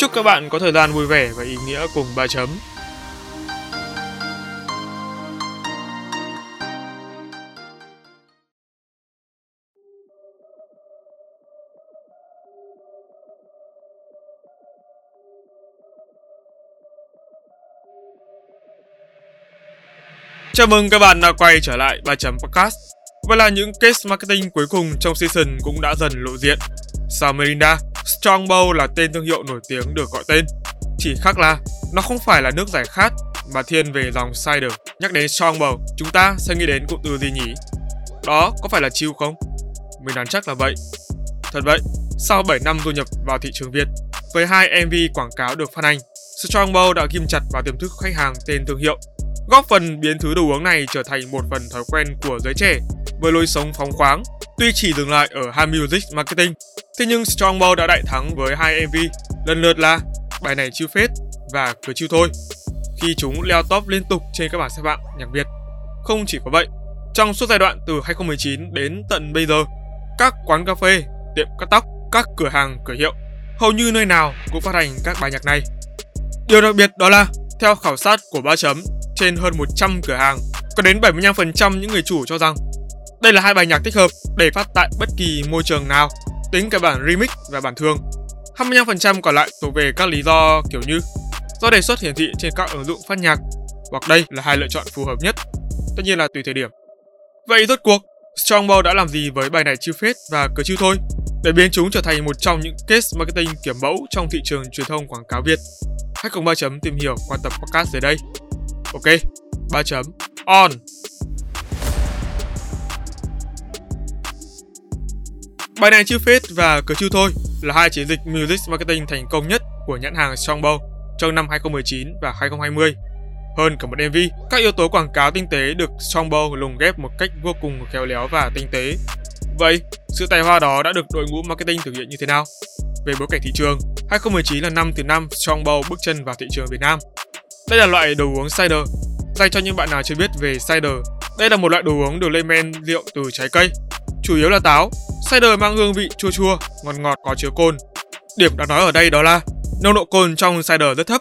Chúc các bạn có thời gian vui vẻ và ý nghĩa cùng ba chấm. Chào mừng các bạn đã quay trở lại ba chấm podcast. Và là những case marketing cuối cùng trong season cũng đã dần lộ diện. Sau Strongbow là tên thương hiệu nổi tiếng được gọi tên. Chỉ khác là nó không phải là nước giải khát mà thiên về dòng cider. Nhắc đến Strongbow, chúng ta sẽ nghĩ đến cụm từ gì nhỉ? Đó có phải là chiêu không? Mình đoán chắc là vậy. Thật vậy, sau 7 năm du nhập vào thị trường Việt, với hai MV quảng cáo được phát hành, Strongbow đã ghim chặt vào tiềm thức khách hàng tên thương hiệu, góp phần biến thứ đồ uống này trở thành một phần thói quen của giới trẻ với lối sống phóng khoáng, tuy chỉ dừng lại ở ham music marketing Thế nhưng Strongbow đã đại thắng với hai MV, lần lượt là bài này chiêu phết và cứ chiêu thôi. Khi chúng leo top liên tục trên các bảng xếp hạng nhạc Việt. Không chỉ có vậy, trong suốt giai đoạn từ 2019 đến tận bây giờ, các quán cà phê, tiệm cắt tóc, các cửa hàng, cửa hiệu, hầu như nơi nào cũng phát hành các bài nhạc này. Điều đặc biệt đó là, theo khảo sát của ba chấm, trên hơn 100 cửa hàng, có đến 75% những người chủ cho rằng đây là hai bài nhạc thích hợp để phát tại bất kỳ môi trường nào tính cả bản remix và bản thường. 25% còn lại thuộc về các lý do kiểu như do đề xuất hiển thị trên các ứng dụng phát nhạc hoặc đây là hai lựa chọn phù hợp nhất. Tất nhiên là tùy thời điểm. Vậy rốt cuộc, Strongbow đã làm gì với bài này chưa phết và cứ chiêu thôi để biến chúng trở thành một trong những case marketing kiểu mẫu trong thị trường truyền thông quảng cáo Việt? Hãy cùng ba chấm tìm hiểu qua tập podcast dưới đây. Ok, ba chấm on. Bài này chưa phết và cứ chưa thôi là hai chiến dịch music marketing thành công nhất của nhãn hàng Strongbow trong năm 2019 và 2020. Hơn cả một MV, các yếu tố quảng cáo tinh tế được Strongbow lồng ghép một cách vô cùng khéo léo và tinh tế. Vậy, sự tài hoa đó đã được đội ngũ marketing thực hiện như thế nào? Về bối cảnh thị trường, 2019 là năm thứ năm Strongbow bước chân vào thị trường Việt Nam. Đây là loại đồ uống cider. Dành cho những bạn nào chưa biết về cider, đây là một loại đồ uống được lên men rượu từ trái cây, chủ yếu là táo, Cider mang hương vị chua chua, ngọt ngọt có chứa cồn. Điểm đáng nói ở đây đó là nồng độ cồn trong cider rất thấp,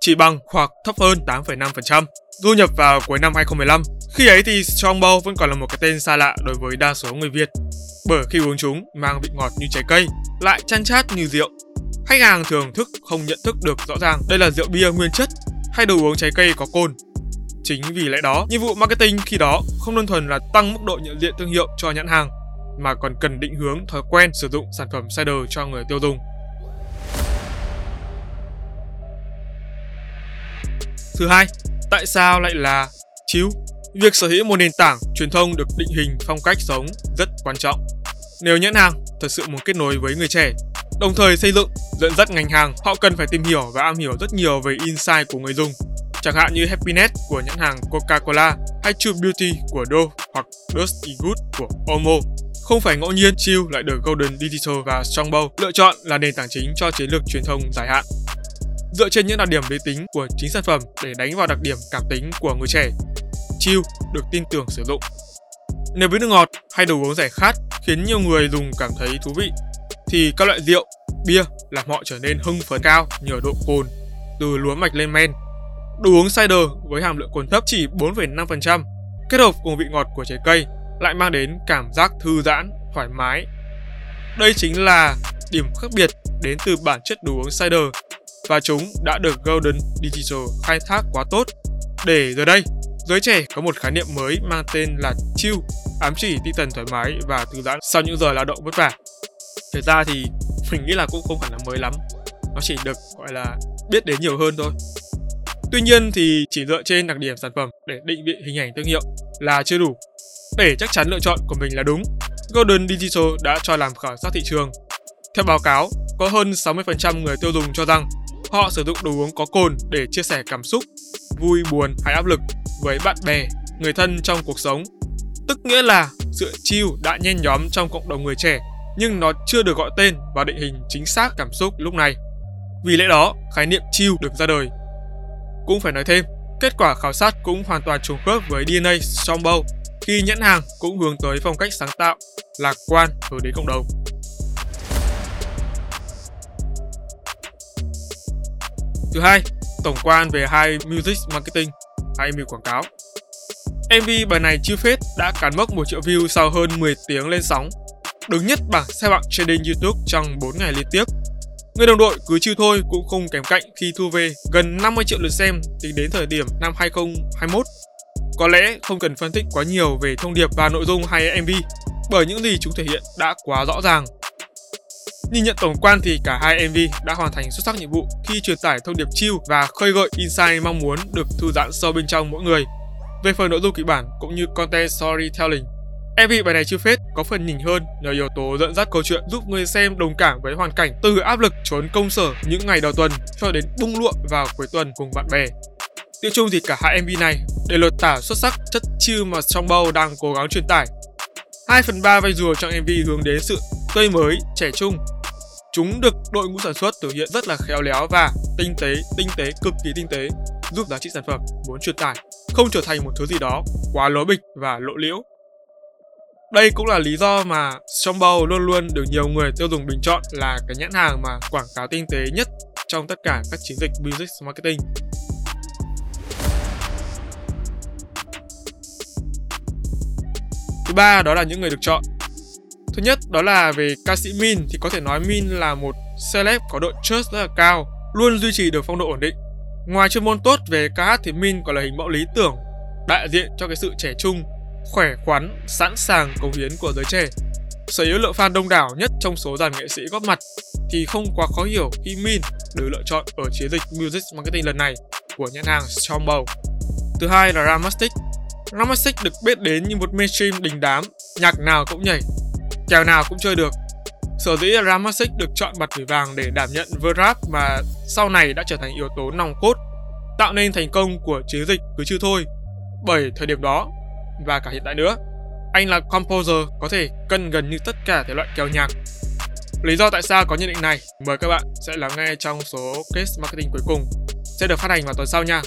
chỉ bằng hoặc thấp hơn 8,5%. Du nhập vào cuối năm 2015, khi ấy thì Strongbow vẫn còn là một cái tên xa lạ đối với đa số người Việt. Bởi khi uống chúng mang vị ngọt như trái cây, lại chăn chát như rượu. Khách hàng thường thức không nhận thức được rõ ràng đây là rượu bia nguyên chất hay đồ uống trái cây có cồn. Chính vì lẽ đó, nhiệm vụ marketing khi đó không đơn thuần là tăng mức độ nhận diện thương hiệu cho nhãn hàng mà còn cần định hướng thói quen sử dụng sản phẩm cider cho người tiêu dùng. Thứ hai, tại sao lại là chiếu? Việc sở hữu một nền tảng truyền thông được định hình phong cách sống rất quan trọng. Nếu nhãn hàng thật sự muốn kết nối với người trẻ, đồng thời xây dựng, dẫn dắt ngành hàng, họ cần phải tìm hiểu và am hiểu rất nhiều về insight của người dùng. Chẳng hạn như Happiness của nhãn hàng Coca-Cola hay True Beauty của Dove hoặc Dusty Good của Omo. Không phải ngẫu nhiên Chill lại được Golden Digital và Strongbow lựa chọn là nền tảng chính cho chiến lược truyền thông dài hạn. Dựa trên những đặc điểm lý tính của chính sản phẩm để đánh vào đặc điểm cảm tính của người trẻ, Chill được tin tưởng sử dụng. Nếu với nước ngọt hay đồ uống giải khát khiến nhiều người dùng cảm thấy thú vị, thì các loại rượu, bia làm họ trở nên hưng phấn cao nhờ độ cồn từ lúa mạch lên men. Đồ uống cider với hàm lượng cồn thấp chỉ 4,5%, kết hợp cùng vị ngọt của trái cây lại mang đến cảm giác thư giãn, thoải mái. Đây chính là điểm khác biệt đến từ bản chất đồ uống cider và chúng đã được Golden Digital khai thác quá tốt để giờ đây giới trẻ có một khái niệm mới mang tên là chill, ám chỉ tinh thần thoải mái và thư giãn sau những giờ lao động vất vả. Thực ra thì mình nghĩ là cũng không hẳn là mới lắm, nó chỉ được gọi là biết đến nhiều hơn thôi. Tuy nhiên thì chỉ dựa trên đặc điểm sản phẩm để định vị hình ảnh thương hiệu là chưa đủ để chắc chắn lựa chọn của mình là đúng, Golden Digital đã cho làm khảo sát thị trường. Theo báo cáo, có hơn 60% người tiêu dùng cho rằng Họ sử dụng đồ uống có cồn để chia sẻ cảm xúc, vui buồn hay áp lực với bạn bè, người thân trong cuộc sống. Tức nghĩa là sự chill đã nhen nhóm trong cộng đồng người trẻ nhưng nó chưa được gọi tên và định hình chính xác cảm xúc lúc này. Vì lẽ đó, khái niệm chill được ra đời. Cũng phải nói thêm, kết quả khảo sát cũng hoàn toàn trùng khớp với DNA Strongbow khi nhãn hàng cũng hướng tới phong cách sáng tạo, lạc quan hướng đến cộng đồng. Thứ hai, tổng quan về hai music marketing hay mưu quảng cáo. MV bài này chưa phết đã cán mốc 1 triệu view sau hơn 10 tiếng lên sóng, đứng nhất bảng xếp hạng trending YouTube trong 4 ngày liên tiếp. Người đồng đội cứ chiêu thôi cũng không kém cạnh khi thu về gần 50 triệu lượt xem tính đến thời điểm năm 2021. Có lẽ không cần phân tích quá nhiều về thông điệp và nội dung hay MV, bởi những gì chúng thể hiện đã quá rõ ràng Nhìn nhận tổng quan thì cả hai MV đã hoàn thành xuất sắc nhiệm vụ khi truyền tải thông điệp chill và khơi gợi insight mong muốn được thư giãn sâu bên trong mỗi người. Về phần nội dung kịch bản cũng như content storytelling, MV bài này chưa phết có phần nhỉnh hơn nhờ yếu tố dẫn dắt câu chuyện giúp người xem đồng cảm với hoàn cảnh từ áp lực trốn công sở những ngày đầu tuần cho đến bung lụa vào cuối tuần cùng bạn bè. Tiêu chung thì cả hai MV này đều lột tả xuất sắc chất chill mà trong bao đang cố gắng truyền tải. 2 phần 3 vai rùa trong MV hướng đến sự tươi mới, trẻ trung Chúng được đội ngũ sản xuất thực hiện rất là khéo léo và tinh tế, tinh tế, cực kỳ tinh tế, giúp giá trị sản phẩm muốn truyền tải không trở thành một thứ gì đó quá lố bịch và lộ liễu. Đây cũng là lý do mà Strongbow luôn luôn được nhiều người tiêu dùng bình chọn là cái nhãn hàng mà quảng cáo tinh tế nhất trong tất cả các chiến dịch music marketing. Thứ ba đó là những người được chọn. Thứ nhất đó là về ca sĩ Min thì có thể nói Min là một celeb có độ trust rất là cao, luôn duy trì được phong độ ổn định. Ngoài chuyên môn tốt về ca hát thì Min còn là hình mẫu lý tưởng, đại diện cho cái sự trẻ trung, khỏe khoắn, sẵn sàng cống hiến của giới trẻ. Sở hữu lượng fan đông đảo nhất trong số dàn nghệ sĩ góp mặt thì không quá khó hiểu khi Min được lựa chọn ở chiến dịch Music Marketing lần này của nhãn hàng Strongbow. Thứ hai là Ramastic. Ramastic được biết đến như một mainstream đình đám, nhạc nào cũng nhảy, kèo nào cũng chơi được. Sở dĩ Ramastic được chọn bật thủy vàng để đảm nhận Verap mà sau này đã trở thành yếu tố nòng cốt tạo nên thành công của chiến dịch cứ chưa thôi. Bởi thời điểm đó và cả hiện tại nữa, anh là composer có thể cân gần như tất cả thể loại kèo nhạc. Lý do tại sao có nhận định này, mời các bạn sẽ lắng nghe trong số case marketing cuối cùng. Sẽ được phát hành vào tuần sau nha.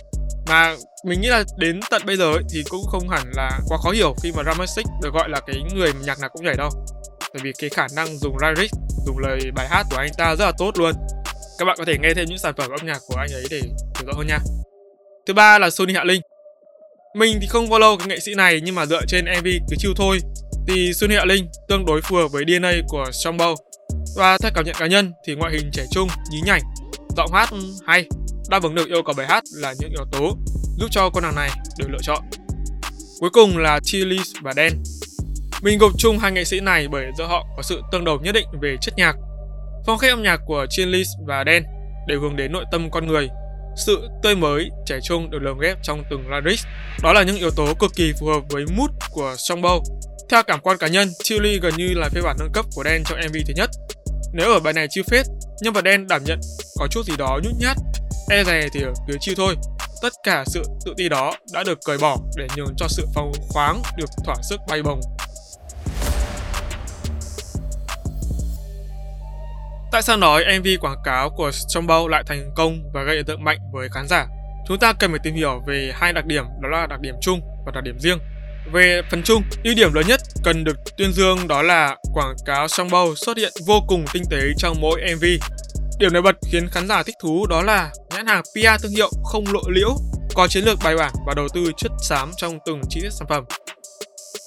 Mà mình nghĩ là đến tận bây giờ ấy, thì cũng không hẳn là quá khó hiểu khi mà Ramasic được gọi là cái người nhạc nào cũng nhảy đâu. Bởi vì cái khả năng dùng lyric, dùng lời bài hát của anh ta rất là tốt luôn. Các bạn có thể nghe thêm những sản phẩm âm nhạc của anh ấy để hiểu rõ hơn nha. Thứ ba là Sony Hạ Linh mình thì không follow cái nghệ sĩ này nhưng mà dựa trên MV cứ chiêu thôi thì xuân Hạ Linh tương đối phù hợp với DNA của Strongbow và theo cảm nhận cá nhân thì ngoại hình trẻ trung, nhí nhảnh, giọng hát hay, đáp ứng được yêu cầu bài hát là những yếu tố giúp cho con nàng này được lựa chọn. Cuối cùng là chilis và Đen. Mình gộp chung hai nghệ sĩ này bởi do họ có sự tương đồng nhất định về chất nhạc. Phong cách âm nhạc của chilis và Đen đều hướng đến nội tâm con người. Sự tươi mới, trẻ trung được lồng ghép trong từng lyrics. Đó là những yếu tố cực kỳ phù hợp với mood của Strongbow. Theo cảm quan cá nhân, Chili gần như là phiên bản nâng cấp của Đen trong MV thứ nhất. Nếu ở bài này chưa phết, nhân vật Đen đảm nhận có chút gì đó nhút nhát, e rè thì ở phía chiêu thôi. Tất cả sự tự ti đó đã được cởi bỏ để nhường cho sự phóng khoáng được thỏa sức bay bồng Tại sao nói MV quảng cáo của Strombo lại thành công và gây ấn tượng mạnh với khán giả? Chúng ta cần phải tìm hiểu về hai đặc điểm đó là đặc điểm chung và đặc điểm riêng. Về phần chung, ưu điểm lớn nhất cần được tuyên dương đó là quảng cáo Strombo xuất hiện vô cùng tinh tế trong mỗi MV. Điểm nổi bật khiến khán giả thích thú đó là nhãn hàng PR thương hiệu không lộ liễu, có chiến lược bài bản và đầu tư chất xám trong từng chi tiết sản phẩm.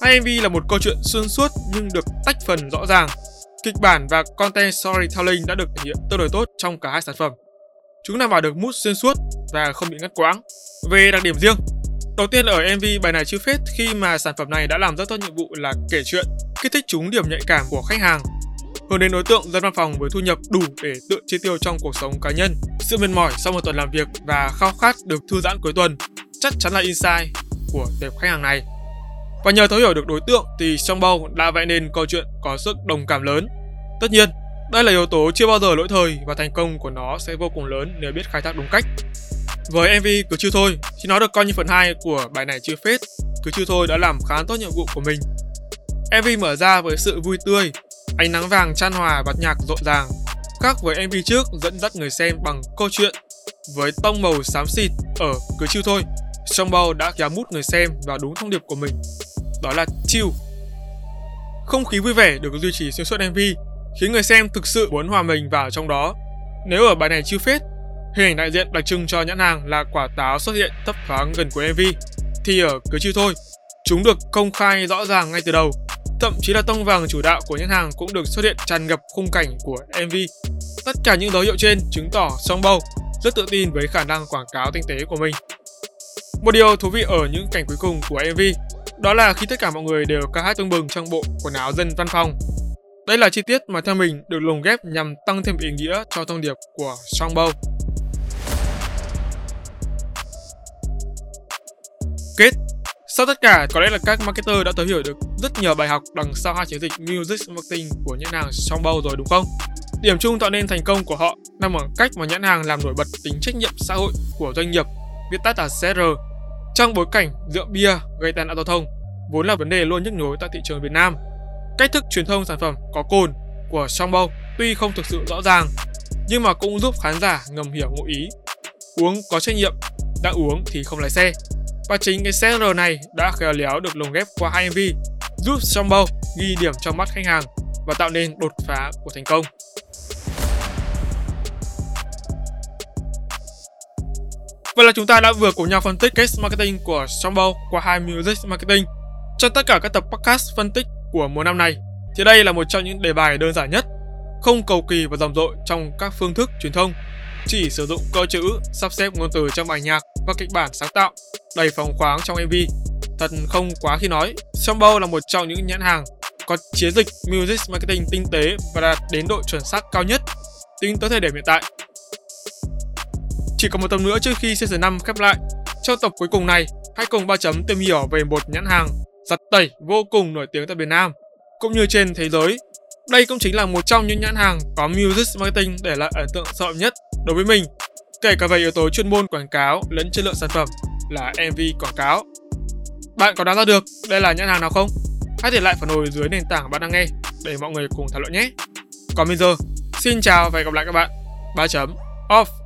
Hai MV là một câu chuyện xuyên suốt nhưng được tách phần rõ ràng Kịch bản và content storytelling đã được thể hiện tương đối tốt trong cả hai sản phẩm. Chúng đảm bảo được mood xuyên suốt và không bị ngắt quãng. Về đặc điểm riêng, đầu tiên ở MV bài này chưa phết khi mà sản phẩm này đã làm rất tốt nhiệm vụ là kể chuyện, kích thích chúng điểm nhạy cảm của khách hàng, hướng đến đối tượng dân văn phòng với thu nhập đủ để tự chi tiêu trong cuộc sống cá nhân. Sự mệt mỏi sau một tuần làm việc và khao khát được thư giãn cuối tuần chắc chắn là insight của tệp khách hàng này. Và nhờ thấu hiểu được đối tượng thì trong bao đã vẽ nên câu chuyện có sức đồng cảm lớn. Tất nhiên, Đây là yếu tố chưa bao giờ lỗi thời và thành công của nó sẽ vô cùng lớn nếu biết khai thác đúng cách. Với MV cứ chưa thôi, thì nó được coi như phần 2 của bài này chưa phết, cứ chưa thôi đã làm khá tốt nhiệm vụ của mình. MV mở ra với sự vui tươi, ánh nắng vàng chan hòa và nhạc rộn ràng. Khác với MV trước dẫn dắt người xem bằng câu chuyện với tông màu xám xịt ở cứ chiêu thôi, Song Bao đã kéo mút người xem vào đúng thông điệp của mình, đó là chill. Không khí vui vẻ được duy trì xuyên suốt MV, khiến người xem thực sự muốn hòa mình vào trong đó. Nếu ở bài này chưa phết, hình ảnh đại diện đặc trưng cho nhãn hàng là quả táo xuất hiện thấp thoáng gần cuối MV, thì ở cứ chưa thôi, chúng được công khai rõ ràng ngay từ đầu. Thậm chí là tông vàng chủ đạo của nhãn hàng cũng được xuất hiện tràn ngập khung cảnh của MV. Tất cả những dấu hiệu trên chứng tỏ Song Bao rất tự tin với khả năng quảng cáo tinh tế của mình. Một điều thú vị ở những cảnh cuối cùng của MV đó là khi tất cả mọi người đều ca hát tương bừng trong bộ quần áo dân văn phòng. Đây là chi tiết mà theo mình được lồng ghép nhằm tăng thêm ý nghĩa cho thông điệp của Songbow. Kết Sau tất cả, có lẽ là các marketer đã thấu hiểu được rất nhiều bài học đằng sau hai chiến dịch Music Marketing của nhãn hàng Songbow rồi đúng không? Điểm chung tạo nên thành công của họ nằm ở cách mà nhãn hàng làm nổi bật tính trách nhiệm xã hội của doanh nghiệp, viết tắt là CR trong bối cảnh rượu bia gây tai nạn giao thông vốn là vấn đề luôn nhức nhối tại thị trường Việt Nam, cách thức truyền thông sản phẩm có cồn của Strongbow tuy không thực sự rõ ràng, nhưng mà cũng giúp khán giả ngầm hiểu ngụ ý. Uống có trách nhiệm, đã uống thì không lái xe. Và chính cái CR này đã khéo léo được lồng ghép qua hai MV, giúp Strongbow ghi điểm trong mắt khách hàng và tạo nên đột phá của thành công. Vậy là chúng ta đã vừa cùng nhau phân tích case marketing của Strongbow qua hai music marketing. Trong tất cả các tập podcast phân tích của mùa năm này, thì đây là một trong những đề bài đơn giản nhất, không cầu kỳ và rầm rộ trong các phương thức truyền thông, chỉ sử dụng cơ chữ, sắp xếp ngôn từ trong bài nhạc và kịch bản sáng tạo, đầy phóng khoáng trong MV. Thật không quá khi nói, Songbo là một trong những nhãn hàng có chiến dịch music marketing tinh tế và đạt đến độ chuẩn xác cao nhất tính tới thời điểm hiện tại chỉ còn một tập nữa trước khi season 5 khép lại. Trong tập cuối cùng này, hãy cùng ba chấm tìm hiểu về một nhãn hàng giặt tẩy vô cùng nổi tiếng tại Việt Nam, cũng như trên thế giới. Đây cũng chính là một trong những nhãn hàng có music marketing để lại ấn tượng sâu nhất đối với mình, kể cả về yếu tố chuyên môn quảng cáo lẫn chất lượng sản phẩm là MV quảng cáo. Bạn có đoán ra được đây là nhãn hàng nào không? Hãy để lại phản hồi dưới nền tảng bạn đang nghe để mọi người cùng thảo luận nhé. Còn bây giờ, xin chào và hẹn gặp lại các bạn. Ba chấm off.